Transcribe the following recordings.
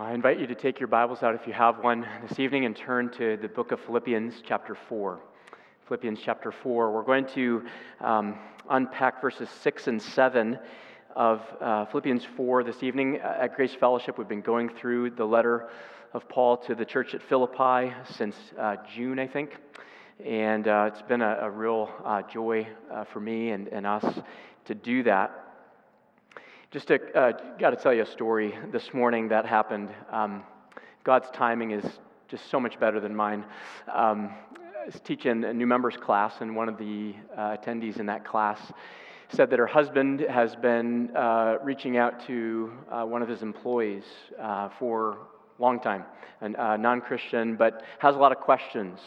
Well, I invite you to take your Bibles out if you have one this evening and turn to the book of Philippians, chapter 4. Philippians, chapter 4. We're going to um, unpack verses 6 and 7 of uh, Philippians 4 this evening. At Grace Fellowship, we've been going through the letter of Paul to the church at Philippi since uh, June, I think. And uh, it's been a, a real uh, joy uh, for me and, and us to do that. Just to, uh, got to tell you a story this morning that happened. Um, God's timing is just so much better than mine. Um, I was teaching a new members class, and one of the uh, attendees in that class said that her husband has been uh, reaching out to uh, one of his employees uh, for a long time, a uh, non Christian, but has a lot of questions.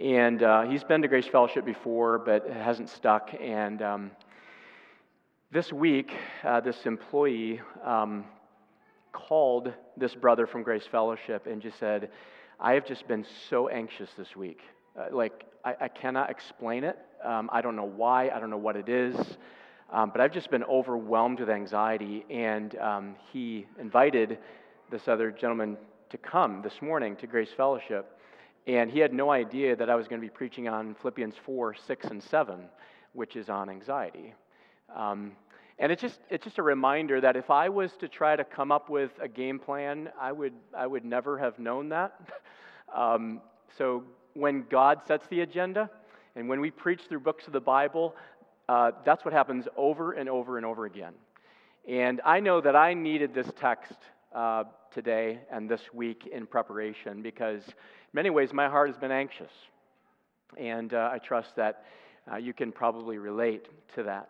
And he's been to Grace Fellowship before, but hasn't stuck. And um, this week, uh, this employee um, called this brother from Grace Fellowship and just said, I have just been so anxious this week. Uh, like, I, I, cannot explain it. Um, I don't know why. I don't know what it is. Um, but I've just been overwhelmed with anxiety. And um, he invited this other gentleman to come this morning to Grace Fellowship. And he had no idea that I was going to be preaching on Philippians 4, 6, and 7, which is on anxiety. Um, and it's just, it's just a reminder that if I was to try to come up with a game plan, I would, I would never have known that. um, so when God sets the agenda, and when we preach through books of the Bible, uh, that's what happens over and over and over again. And I know that I needed this text uh, today and this week in preparation because, in many ways, my heart has been anxious. And uh, I trust that uh, you can probably relate to that.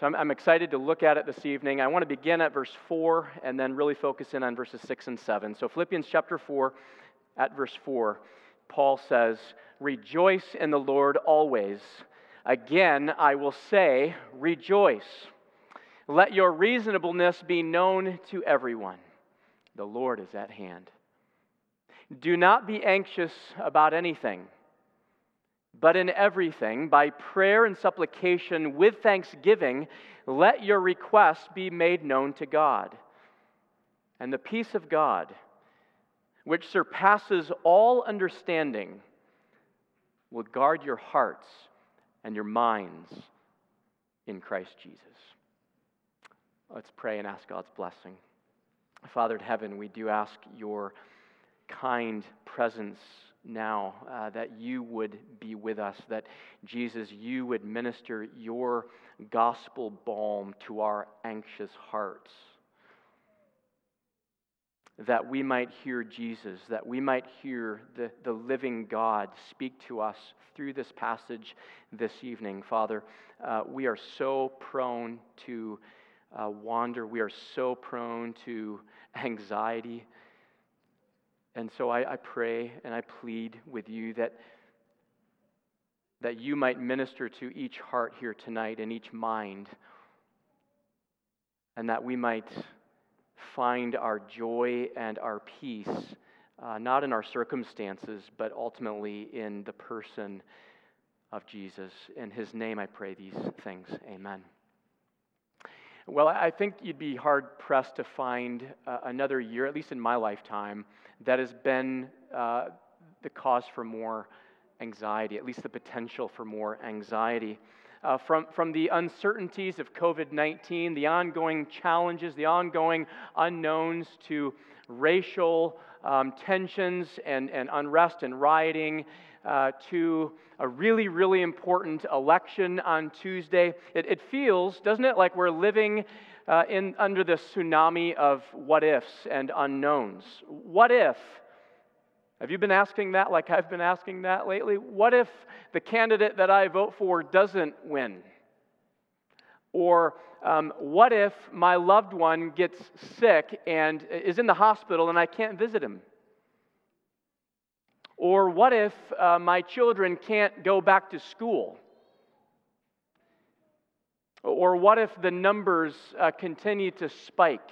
So I'm, I'm, excited to look at it this evening. I want to begin at verse 4 and then really focus in on verses 6 and 7. So, Philippians chapter 4, at verse 4, Paul says, Rejoice in the Lord always. Again, I will say, Rejoice. Let your reasonableness be known to everyone. The Lord is at hand. Do not be anxious about anything but in everything, by prayer and supplication with thanksgiving, let your requests be made known to God. And the peace of God, which surpasses all understanding, will guard your hearts and your minds in Christ Jesus. Let's pray and ask God's blessing. Father in heaven, we do ask your kind presence now uh, that you would be with us, that Jesus, you would minister your gospel balm to our anxious hearts. That we might hear Jesus, that we might hear the, the living God speak to us through this passage this evening. Father, uh, we are so prone to uh, wander, we are so prone to anxiety. And so I, I pray and I plead with you that, that you might minister to each heart here tonight and each mind, and that we might find our joy and our peace, uh, not in our circumstances, but ultimately in the person of Jesus. In his name I pray these things. Amen. Well, I think you'd be hard pressed to find uh, another year, at least in my lifetime, that has been uh, the cause for more anxiety, at least the potential for more anxiety. Uh, from, from the uncertainties of COVID 19, the ongoing challenges, the ongoing unknowns, to racial um, tensions and, and unrest and rioting, uh, to a really, really important election on Tuesday. It, it feels, doesn't it, like we're living uh, in, under the tsunami of what ifs and unknowns. What if? Have you been asking that like I've been asking that lately? What if the candidate that I vote for doesn't win? Or um, what if my loved one gets sick and is in the hospital and I can't visit him? Or what if uh, my children can't go back to school? Or what if the numbers uh, continue to spike?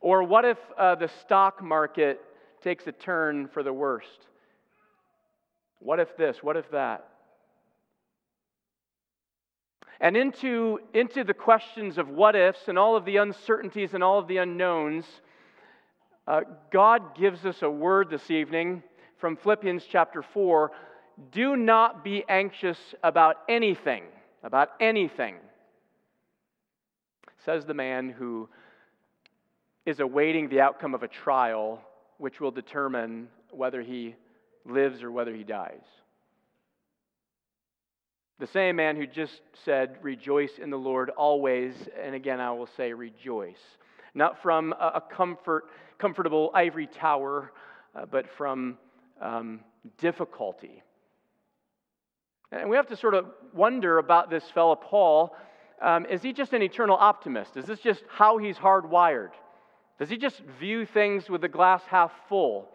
Or what if uh, the stock market takes a turn for the worst? What if this? What if that? And into, into the questions of what ifs and all of the uncertainties and all of the unknowns, Uh, God gives us a word this evening from Philippians chapter 4 do not be anxious about anything, about anything, says the man who is awaiting the outcome of a trial which will determine whether he lives or whether he dies. The same man who just said, Rejoice in the Lord always, and again I will say, Rejoice. Not from a comfort, comfortable ivory tower, uh, but from um, difficulty. And we have to sort of wonder about this fellow, Paul. Um, is he just an eternal optimist? Is this just how he's hardwired? Does he just view things with the glass half full?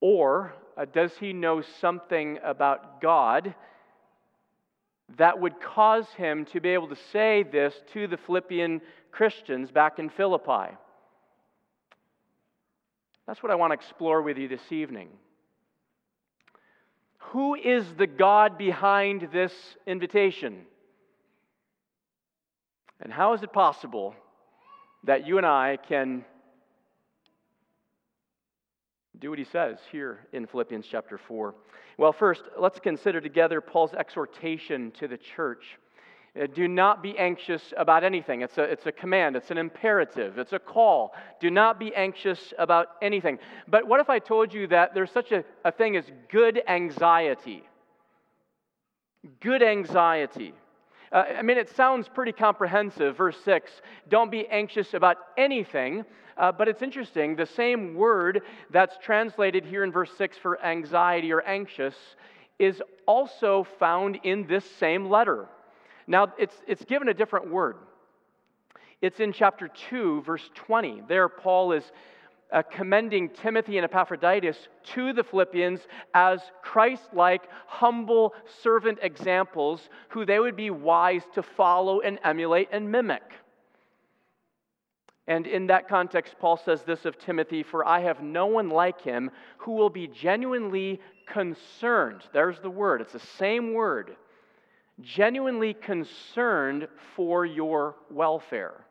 Or uh, does he know something about God that would cause him to be able to say this to the Philippian Christians back in Philippi? That's what I want to explore with you this evening. Who is the God behind this invitation? And how is it possible that you and I can do what he says here in Philippians chapter 4? Well, first, let's consider together Paul's exhortation to the church. Uh, do not be anxious about anything. It's a, it's a command, it's an imperative, it's a call. Do not be anxious about anything. But what if I told you that there's such a, a thing as good anxiety? Good anxiety. Uh, I mean, it sounds pretty comprehensive. Verse 6 don't be anxious about anything. Uh, but it's interesting, the same word that's translated here in verse 6 for anxiety or anxious is also found in this same letter. Now, it's, it's given a different word. It's in chapter 2, verse 20. There, Paul is uh, commending Timothy and Epaphroditus to the Philippians as Christ like, humble servant examples who they would be wise to follow and emulate and mimic. And in that context, Paul says this of Timothy For I have no one like him who will be genuinely concerned. There's the word, it's the same word genuinely concerned for your welfare.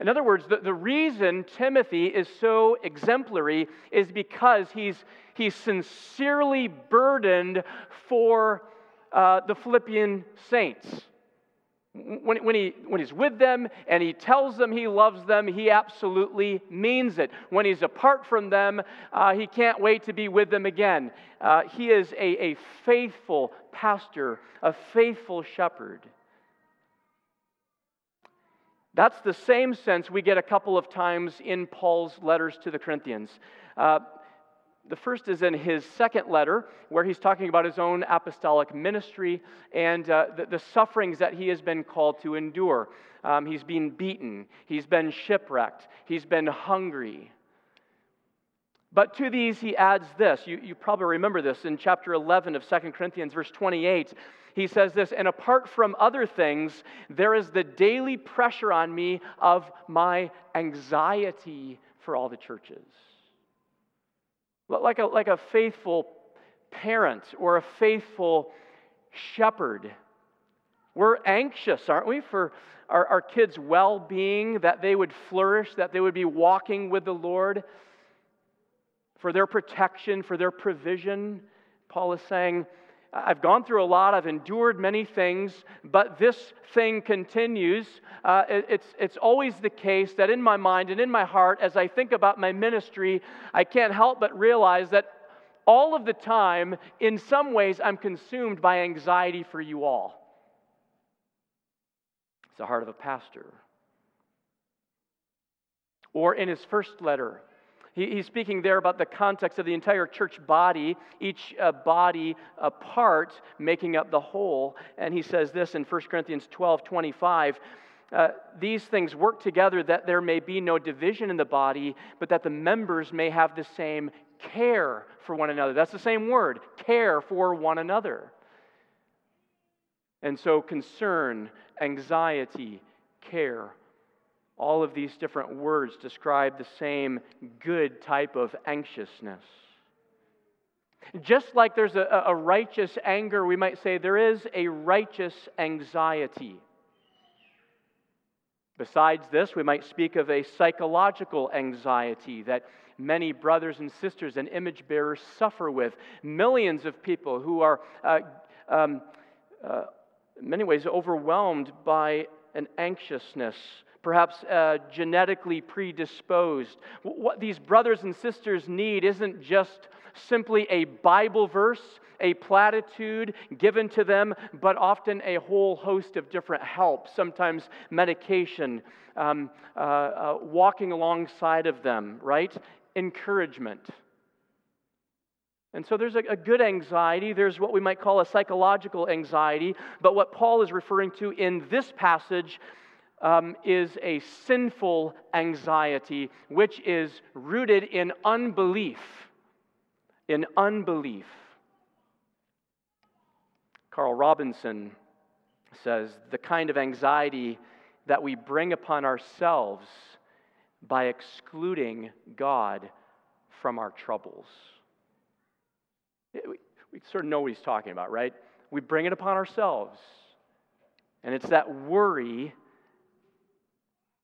In other words, the, the reason Timothy is so exemplary is because he's, he's sincerely burdened for uh, the Philippian saints. When, when, he, when he's with them and he tells them he loves them, he absolutely means it. When he's apart from them, uh, he can't wait to be with them again. Uh, he is a, a faithful pastor, a faithful shepherd. That's the same sense we get a couple of times in Paul's letters to the Corinthians. Uh, the first is in his second letter, where he's talking about his own apostolic ministry and uh, the, the, sufferings that he has been called to endure. Um, he's been beaten, he's been shipwrecked, he's been hungry. But to these he adds this. You, you probably remember this in chapter 11 of 2 Corinthians, verse 28. He says this, and apart from other things, there is the daily pressure on me of my anxiety for all the churches. Like a, like a faithful parent or a faithful shepherd. We're anxious, aren't we, for our, our kids' well being, that they would flourish, that they would be walking with the Lord, for their protection, for their provision. Paul is saying, I've gone through a lot, I've endured many things, but this thing continues. Uh, it, it's, it's always the case that in my mind and in my heart, as I think about my ministry, I can't help but realize that all of the time, in some ways, I'm consumed by anxiety for you all. It's the heart of a pastor. Or in his first letter, he, he's speaking there about the context of the entire church body, each uh, body a part making up the whole. And he says this in 1 Corinthians 12 25. Uh, these things work together that there may be no division in the body, but that the members may have the same care for one another. That's the same word, care for one another. And so, concern, anxiety, care all of these different words describe the same good type of anxiousness. Just like there's a, a, righteous anger, we might say there is a righteous anxiety. Besides this, we might speak of a psychological anxiety that many brothers and sisters and image bearers suffer with. Millions of people who are, uh, um, uh, in many ways, overwhelmed by an anxiousness, perhaps uh, genetically predisposed. What these brothers and sisters need isn't just simply a Bible verse, a platitude given to them, but often a whole host of different help, sometimes medication, um, uh, uh, walking alongside of them, right? Encouragement. And so there's a, a, good anxiety. There's what we might call a psychological anxiety. But what Paul is referring to in this passage um, is a sinful anxiety, which is rooted in unbelief in unbelief. Carl Robinson says the kind of anxiety that we bring upon ourselves by excluding God from our troubles. We, we sort of know what he's talking about, right? We bring it upon ourselves. And it's that worry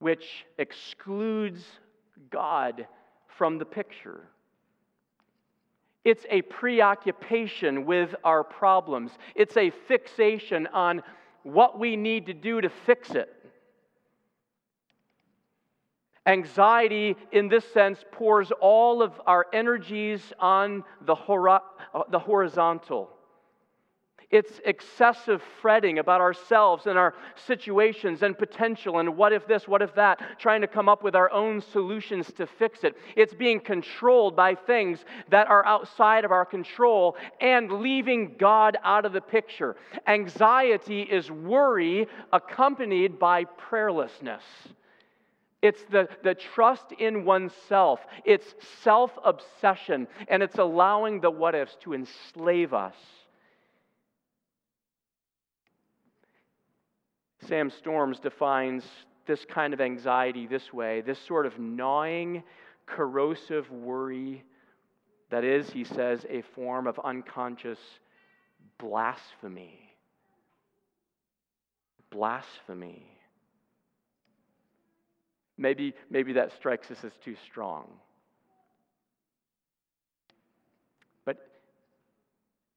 which excludes God from the picture. It's a preoccupation with our problems. It's a fixation on what we need to do to fix it. Anxiety, in this sense, pours all of our energies on the, hor- uh, the horizontal. It's excessive fretting about ourselves and our situations and potential and what if this, what if that, trying to come up with our own solutions to fix it. It's being controlled by things that are outside of our control and leaving God out of the picture. Anxiety is worry accompanied by prayerlessness. It's the, the trust in oneself. It's self obsession. And it's allowing the what ifs to enslave us. Sam Storms defines this kind of anxiety this way this sort of gnawing, corrosive worry that is, he says, a form of unconscious blasphemy. Blasphemy. Maybe, maybe that strikes us as too strong.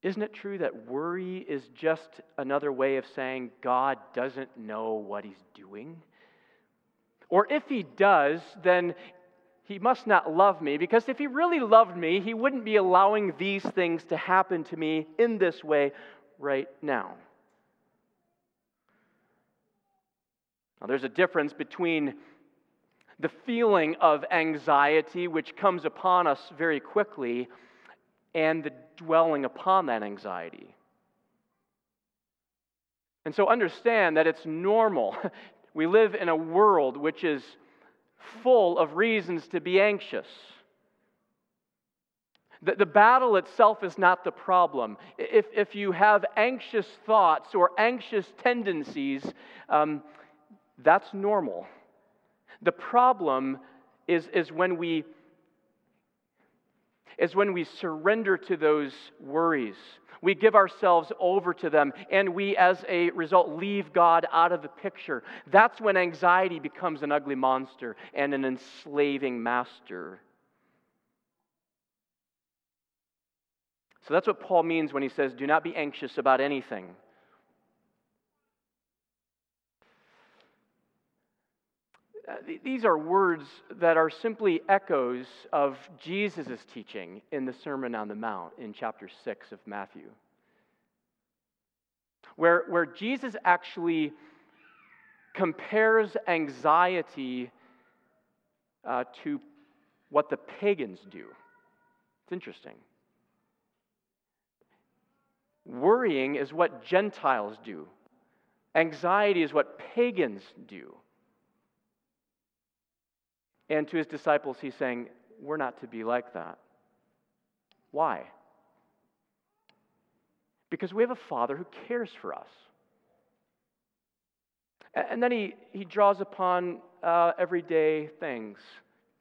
Isn't it true that worry is just another way of saying God doesn't know what he's doing? Or if he does, then he must not love me, because if he really loved me, he wouldn't be allowing these things to happen to me in this way right now. Now, there's a difference between the feeling of anxiety, which comes upon us very quickly, and the dwelling upon that anxiety. And so understand that it's normal. We live in a world which is full of reasons to be anxious. The, the battle itself is not the problem. If, if you have anxious thoughts or anxious tendencies, um, that's normal. The problem is, is when we is when we surrender to those worries. We give ourselves over to them, and we, as a result, leave God out of the picture. That's when anxiety becomes an ugly monster and an enslaving master. So that's what Paul means when he says, Do not be anxious about anything. Uh, these are words that are simply echoes of Jesus' teaching in the Sermon on the Mount in chapter 6 of Matthew, where, where Jesus actually compares anxiety uh, to what the pagans do. It's interesting. Worrying is what Gentiles do. Anxiety is what pagans do. And to his disciples, he's saying, We're not to be like that. Why? Because we have a Father who cares for us. And then he, he draws upon uh, everyday things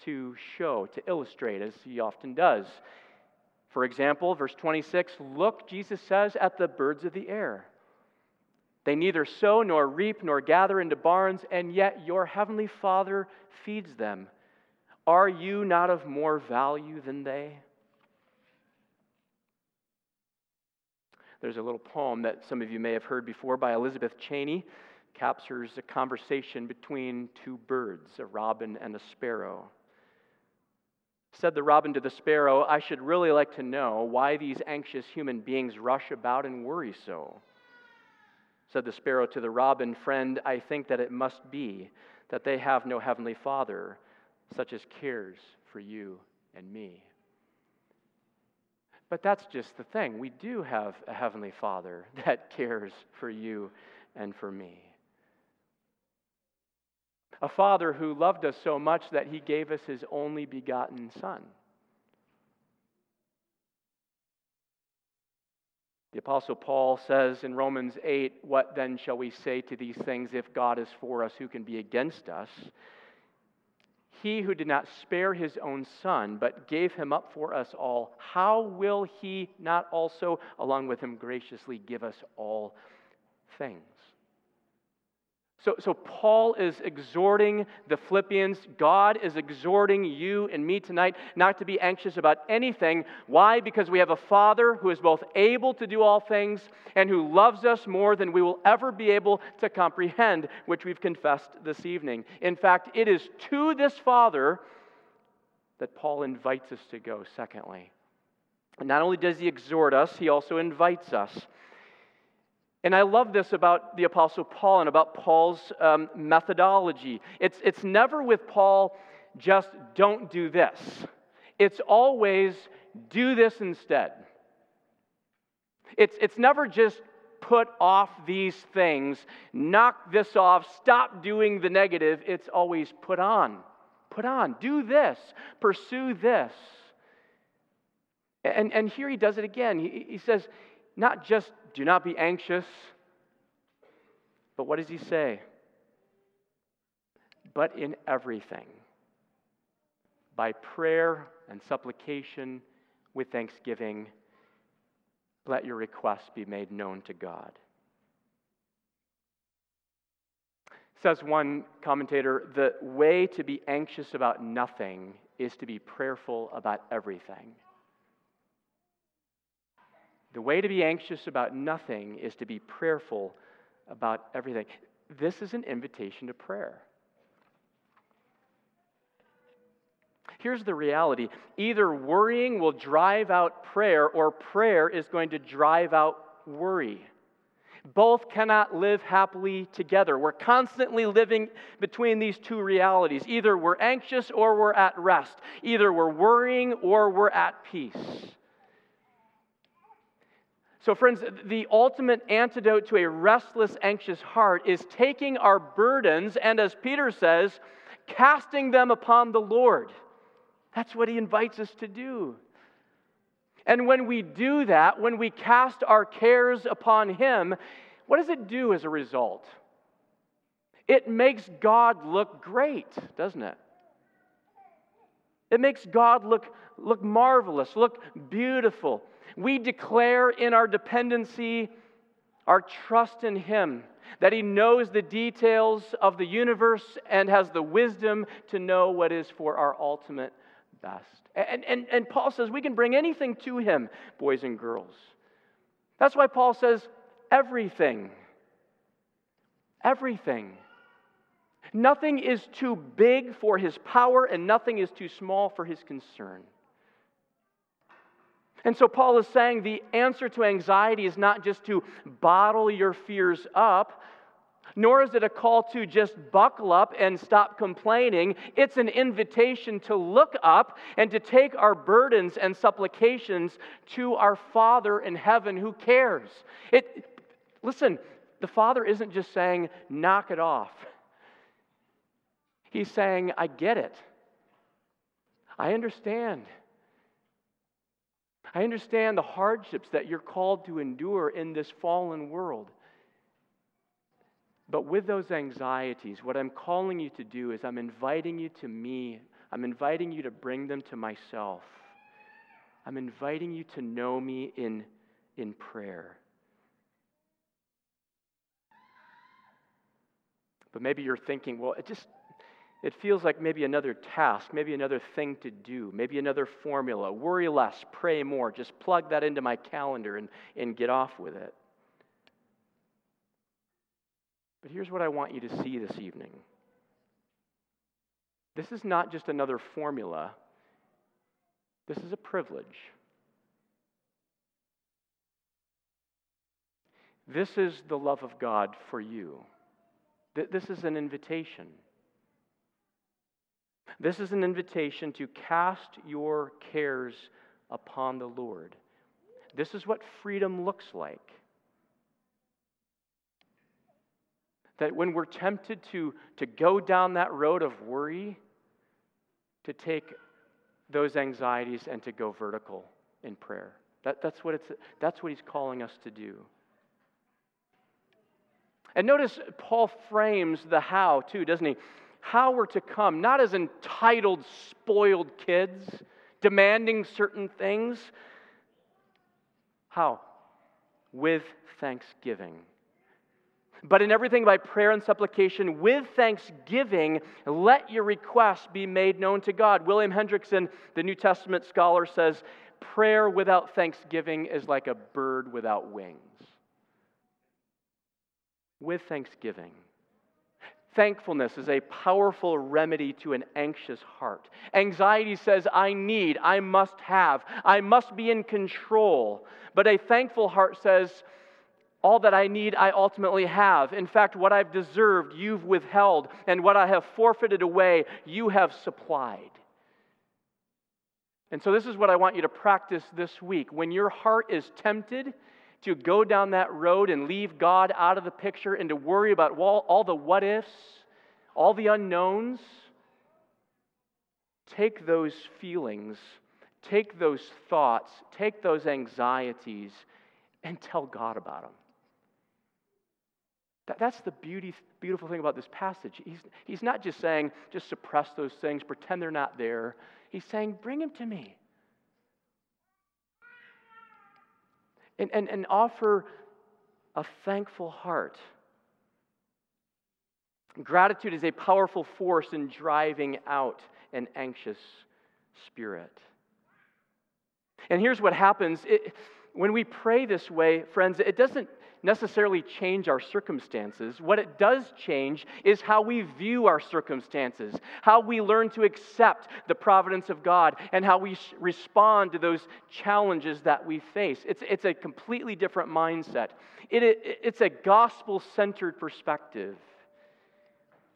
to show, to illustrate, as he often does. For example, verse 26 look, Jesus says, at the birds of the air. They neither sow nor reap nor gather into barns, and yet your heavenly Father feeds them. Are you not of more value than they? There's a little poem that some of you may have heard before by Elizabeth Cheney. Captures a conversation between two birds, a robin and a sparrow. Said the robin to the sparrow, I should really like to know why these anxious human beings rush about and worry so. Said the sparrow to the robin, Friend, I think that it must be that they have no heavenly Father, such as cares for you and me. But that's just the thing. We do have a heavenly Father that cares for you and for me. A Father who loved us so much that he gave us his only begotten Son. The Apostle Paul says in Romans 8, What then shall we say to these things? If God is for us, who can be against us? He who did not spare his own son, but gave him up for us all, how will he not also, along with him, graciously give us all things? So, so Paul is exhorting the Philippians. God is exhorting you and me tonight not to be anxious about anything. Why? Because we have a Father who is both able to do all things and who loves us more than we will ever be able to comprehend, which we've confessed this evening. In fact, it is to this Father that Paul invites us to go, secondly. And not only does he exhort us, he also invites us. And I love this about the Apostle Paul and about Paul's um, methodology. It's, it's never with Paul just don't do this, it's always do this instead. It's, it's never just put off these things, knock this off, stop doing the negative. It's always put on, put on, do this, pursue this. And, and here he does it again. He, he says, not just do not be anxious. But what does he say? But in everything, by prayer and supplication with thanksgiving, let your requests be made known to God. Says one commentator, the way to be anxious about nothing is to be prayerful about everything. The way to be anxious about nothing is to be prayerful about everything. This is an invitation to prayer. Here's the reality either worrying will drive out prayer, or prayer is going to drive out worry. Both cannot live happily together. We're constantly living between these two realities. Either we're anxious or we're at rest. Either we're worrying or we're at peace. So, friends, the ultimate antidote to a restless, anxious heart is taking our burdens and, as Peter says, casting them upon the Lord. That's what he invites us to do. And when we do that, when we cast our cares upon him, what does it do as a result? It makes God look great, doesn't it? It makes God look, look marvelous, look beautiful. We declare in our dependency our trust in Him, that He knows the details of the universe and has the wisdom to know what is for our ultimate best. And, and, and Paul says we can bring anything to Him, boys and girls. That's why Paul says everything. Everything. Nothing is too big for his power, and nothing is too small for his concern. And so Paul is saying the answer to anxiety is not just to bottle your fears up, nor is it a call to just buckle up and stop complaining. It's an invitation to look up and to take our burdens and supplications to our Father in heaven who cares. It, listen, the Father isn't just saying, knock it off. He's saying, I get it. I understand. I understand the hardships that you're called to endure in this fallen world. But with those anxieties, what I'm calling you to do is I'm inviting you to me. I'm inviting you to bring them to myself. I'm inviting you to know me in, in prayer. But maybe you're thinking, well, it just it feels like maybe another task, maybe another thing to do, maybe another formula. Worry less, pray more. Just plug that into my calendar and, and get off with it. But here's what I want you to see this evening this is not just another formula, this is a privilege. This is the love of God for you. This is an invitation. This is an invitation to cast your cares upon the Lord. This is what freedom looks like. That when we're tempted to, to go down that road of worry, to take those anxieties and to go vertical in prayer. That, that's, what it's, that's what he's calling us to do. And notice Paul frames the how too, doesn't he? How we're to come, not as entitled, spoiled kids demanding certain things. How? With thanksgiving. But in everything by prayer and supplication, with thanksgiving, let your requests be made known to God. William Hendriksen, the New Testament scholar, says, Prayer without thanksgiving is like a bird without wings. With thanksgiving. Thankfulness is a powerful remedy to an anxious heart. Anxiety says, I need, I must have, I must be in control. But a thankful heart says, all that I need, I ultimately have. In fact, what I've deserved, you've withheld, and what I have forfeited away, you have supplied. And so, this is what I want you to practice this week. When your heart is tempted, to go down that road and leave God out of the picture and to worry about all, all the what ifs, all the unknowns, take those feelings, take those thoughts, take those anxieties, and tell God about them. That, that's the beauty, beautiful thing about this passage. He's, he's not just saying, just suppress those things, pretend they're not there. He's saying, bring them to me. And, and, and offer a thankful heart. Gratitude is a powerful force in driving out an anxious spirit. And here's what happens it, when we pray this way, friends, it doesn't necessarily change our circumstances. What it does change is how we view our circumstances, how we learn to accept the providence of God, and how we respond to those challenges that we face. It's, it's a completely different mindset. It, it, it's a gospel centered perspective.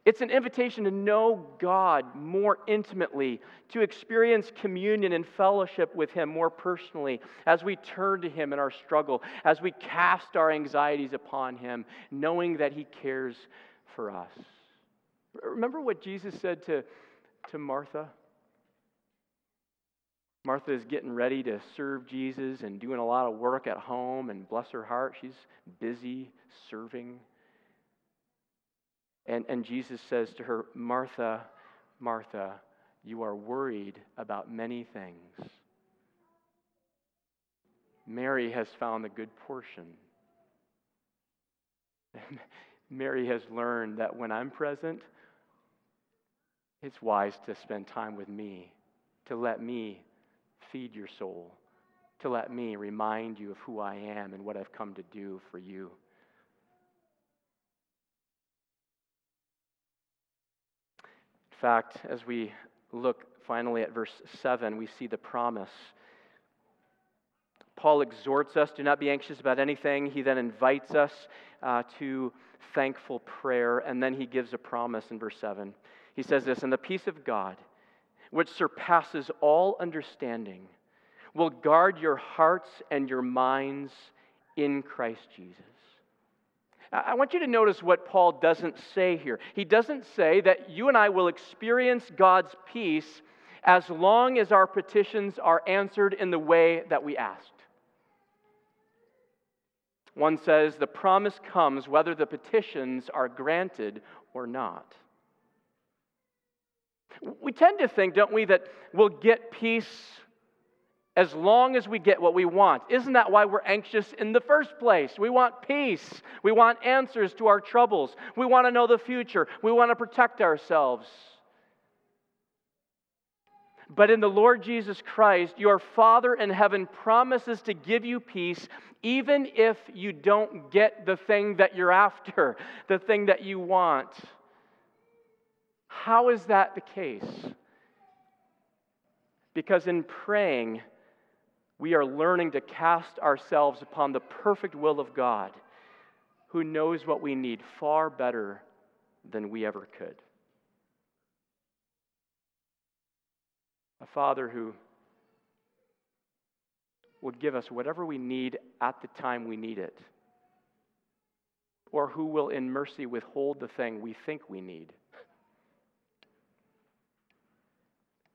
It's an invitation to know God more intimately, to experience communion and fellowship with Him more personally as we turn to Him in our struggle, as we cast our anxieties upon Him, knowing that He cares for us. Remember what Jesus said to, to Martha? Martha is getting ready to serve Jesus and doing a lot of work at home, and bless her heart, she's busy serving. And, and Jesus says to her, Martha, Martha, you are worried about many things. Mary has found the good portion. Mary has learned that when I'm present, it's wise to spend time with me, to let me feed your soul, to let me remind you of who I am and what I've come to do for you. Fact, as we look finally at verse 7, we see the promise. Paul exhorts us do not be anxious about anything. He then invites us uh, to thankful prayer, and then he gives a promise in verse 7. He says this And the peace of God, which surpasses all understanding, will guard your hearts and your minds in Christ Jesus. I want you to notice what Paul doesn't say here. He doesn't say that you and I will experience God's peace as long as our petitions are answered in the way that we asked. One says the promise comes whether the petitions are granted or not. We tend to think, don't we, that we'll get peace as long as we get what we want. Isn't that why we're anxious in the first place? We want peace. We want answers to our troubles. We want to know the future. We want to protect ourselves. But in the Lord Jesus Christ, your Father in heaven promises to give you peace even if you don't get the thing that you're after, the thing that you want. How is that the case? Because in praying, we are learning to cast ourselves upon the perfect will of God, who knows what we need far better than we ever could. A Father who would give us whatever we need at the time we need it, or who will in mercy withhold the thing we think we need.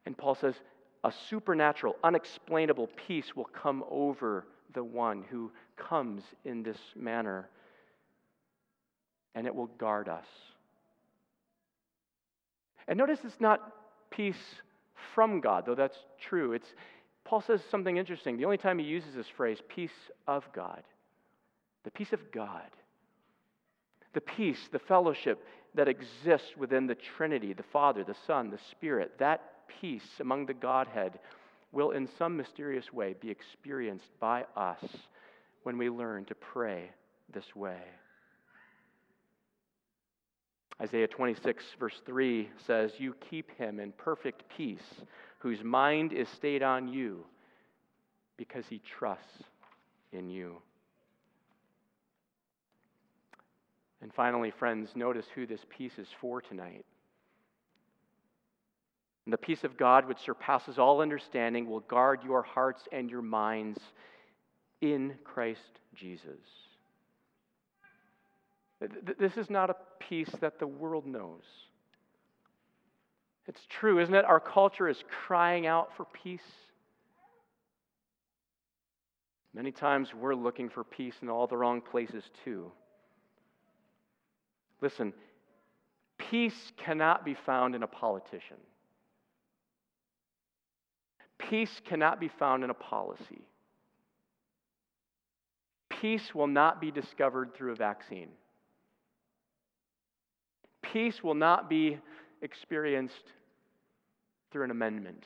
And Paul says, a supernatural, unexplainable peace will come over the one who comes in this manner, and it will guard us. And notice it's not peace from God, though that's true. It's, Paul says something interesting. The only time he uses this phrase, peace of God, the peace of God, the peace, the fellowship that exists within the Trinity, the Father, the Son, the Spirit, that peace among the Godhead will, in some mysterious way, be experienced by us when we learn to pray this way. Isaiah 26, verse 3 says, You keep him in perfect peace, whose mind is stayed on you, because he trusts in you. And finally, friends, notice who this peace is for tonight. And the peace of God, which surpasses all understanding, will guard your hearts and your minds in Christ Jesus. This is not a peace that the world knows. It's true, isn't it? Our culture is crying out for peace. Many times we're looking for peace in all the wrong places, too. Listen, peace cannot be found in a politician. Peace cannot be found in a policy. Peace will not be discovered through a vaccine. Peace will not be experienced through an amendment.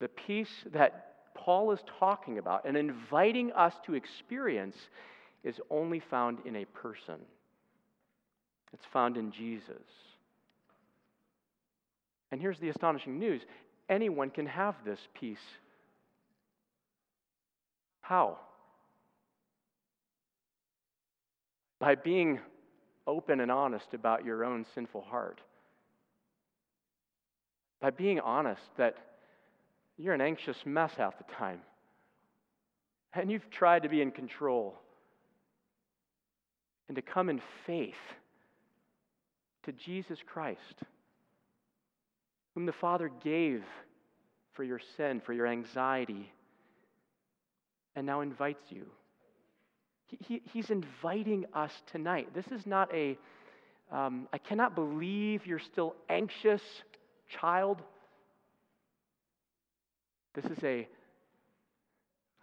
The peace that Paul is talking about and inviting us to experience is only found in a person. It's found in Jesus. And here's the astonishing news anyone can have this peace. How? By being open and honest about your own sinful heart. By being honest that you're an anxious mess half the time. And you've tried to be in control. And to come in faith to Jesus Christ whom the Father gave for your sin, for your anxiety, and now invites you. He, he, he's inviting us tonight. This is not a, um, I cannot believe you're still anxious, child. This is a,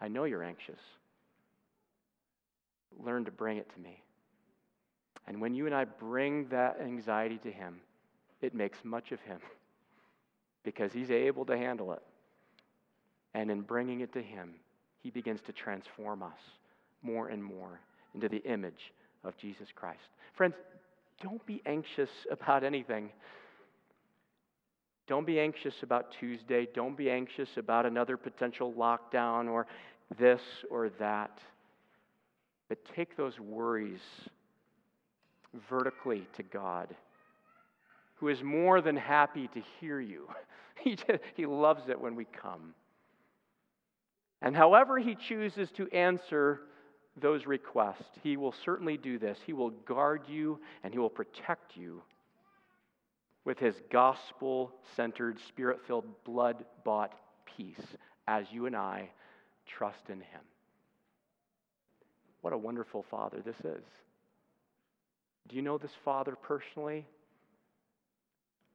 I know you're anxious. Learn to bring it to me. And when you and I bring that anxiety to Him, it makes much of Him because He's able to handle it. And in bringing it to Him, He begins to transform us more and more into the image of Jesus Christ. Friends, don't be anxious about anything. Don't be anxious about Tuesday. Don't be anxious about another potential lockdown or this or that. But take those worries vertically to God who is more than happy to hear you. He, he loves it when we come. And however he chooses to answer those requests, he will certainly do this. He will guard you and he will protect you with his gospel centered, spirit filled, blood bought peace as you and I trust in him. What a wonderful Father this is. Do you know this Father personally?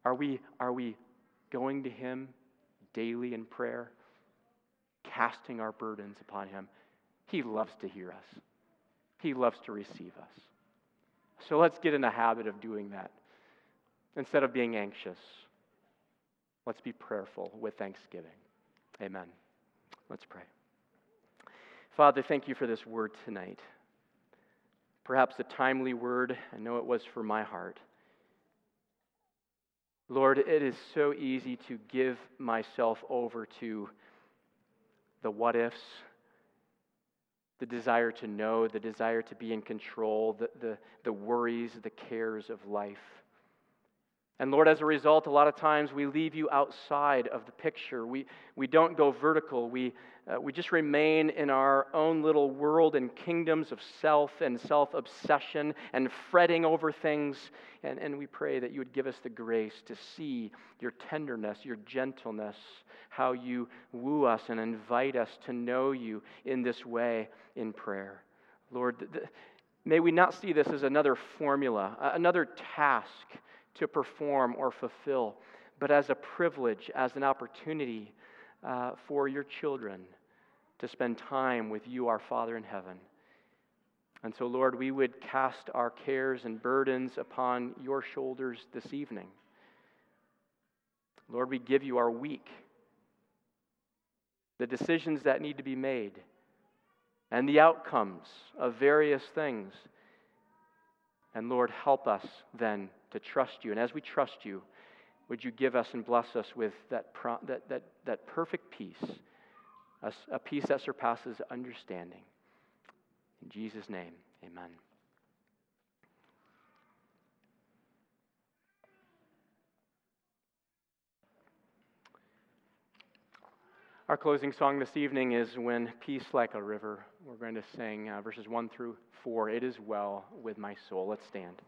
Are we, are we going to Him daily in prayer? casting our burdens upon Him, He loves to hear us. He loves to receive us. So let's get in the habit of doing that. Instead of being anxious, let's be prayerful with thanksgiving. Amen. Let's pray. Father, thank you for this word tonight. Perhaps a timely word. I know it was for my heart. Lord, it is so easy to give myself over to the what ifs, the desire to know, the desire to be in control, the, the, the worries, the cares of life. And Lord, as a result, a lot of times we leave you outside of the picture. We, we don't go vertical. We, uh, we just remain in our own little world and kingdoms of self and self obsession and fretting over things. And, and we pray that you would give us the grace to see your tenderness, your gentleness, how you woo us and invite us to know you in this way in prayer. Lord, th- may we not see this as another formula, another task to perform or fulfill, but as a privilege, as an opportunity uh, for your children to spend time with you, our Father in heaven. And so, Lord, we would cast our cares and burdens upon your shoulders this evening. Lord, we give you our week, the decisions that need to be made, and the outcomes of various things. And Lord, help us then to trust you. And as we trust you, would you give us and bless us with that, pro- that, that, that perfect peace, a, a peace that surpasses understanding. In Jesus' name, amen. Our closing song this evening is When Peace Like a River. We're going to sing uh, verses 1 through 4. It is well with my soul. Let's stand.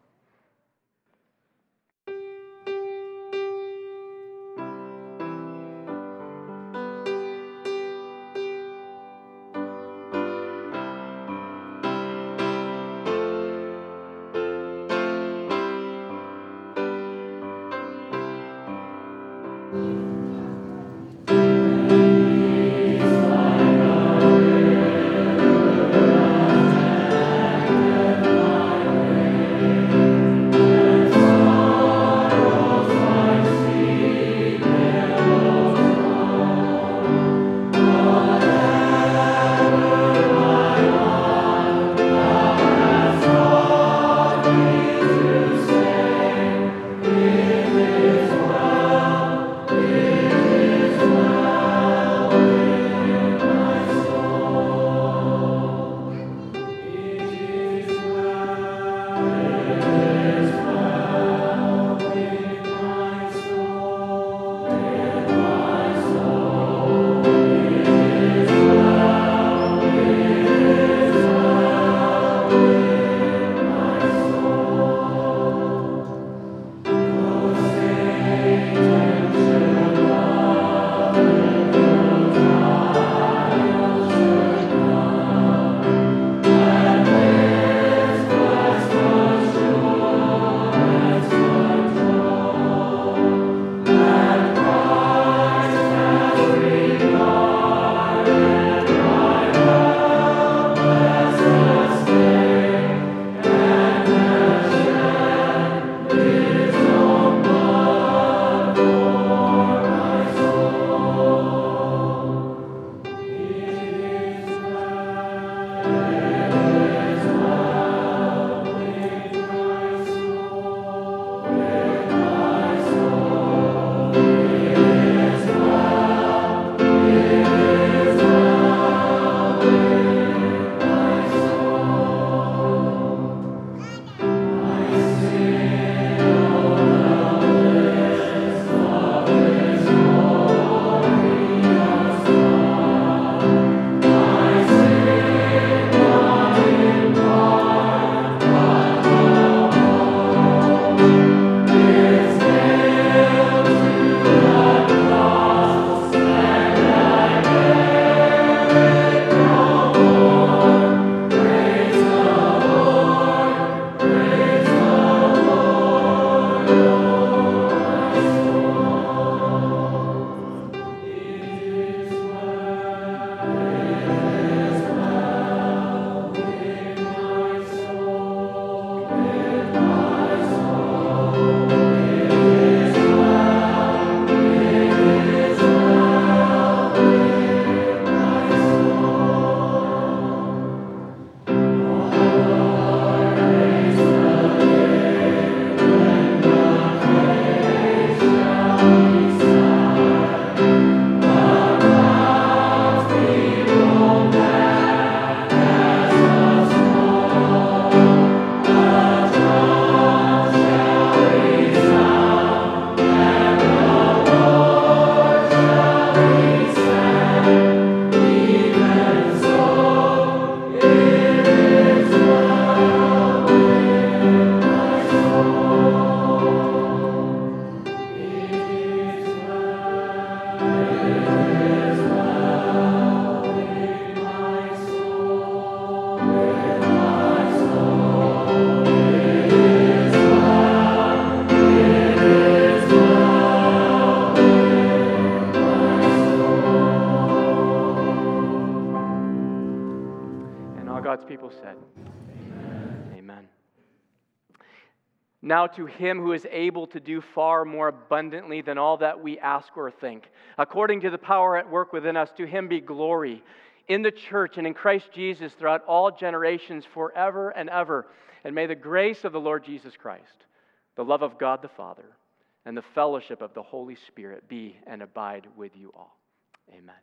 To him who is able to do far more abundantly than all that we ask or think, according to the power at work within us, to him be glory in the church and in Christ Jesus throughout all generations, forever and ever. And may the grace of the Lord Jesus Christ, the love of God the Father, and the fellowship of the Holy Spirit be and abide with you all. Amen.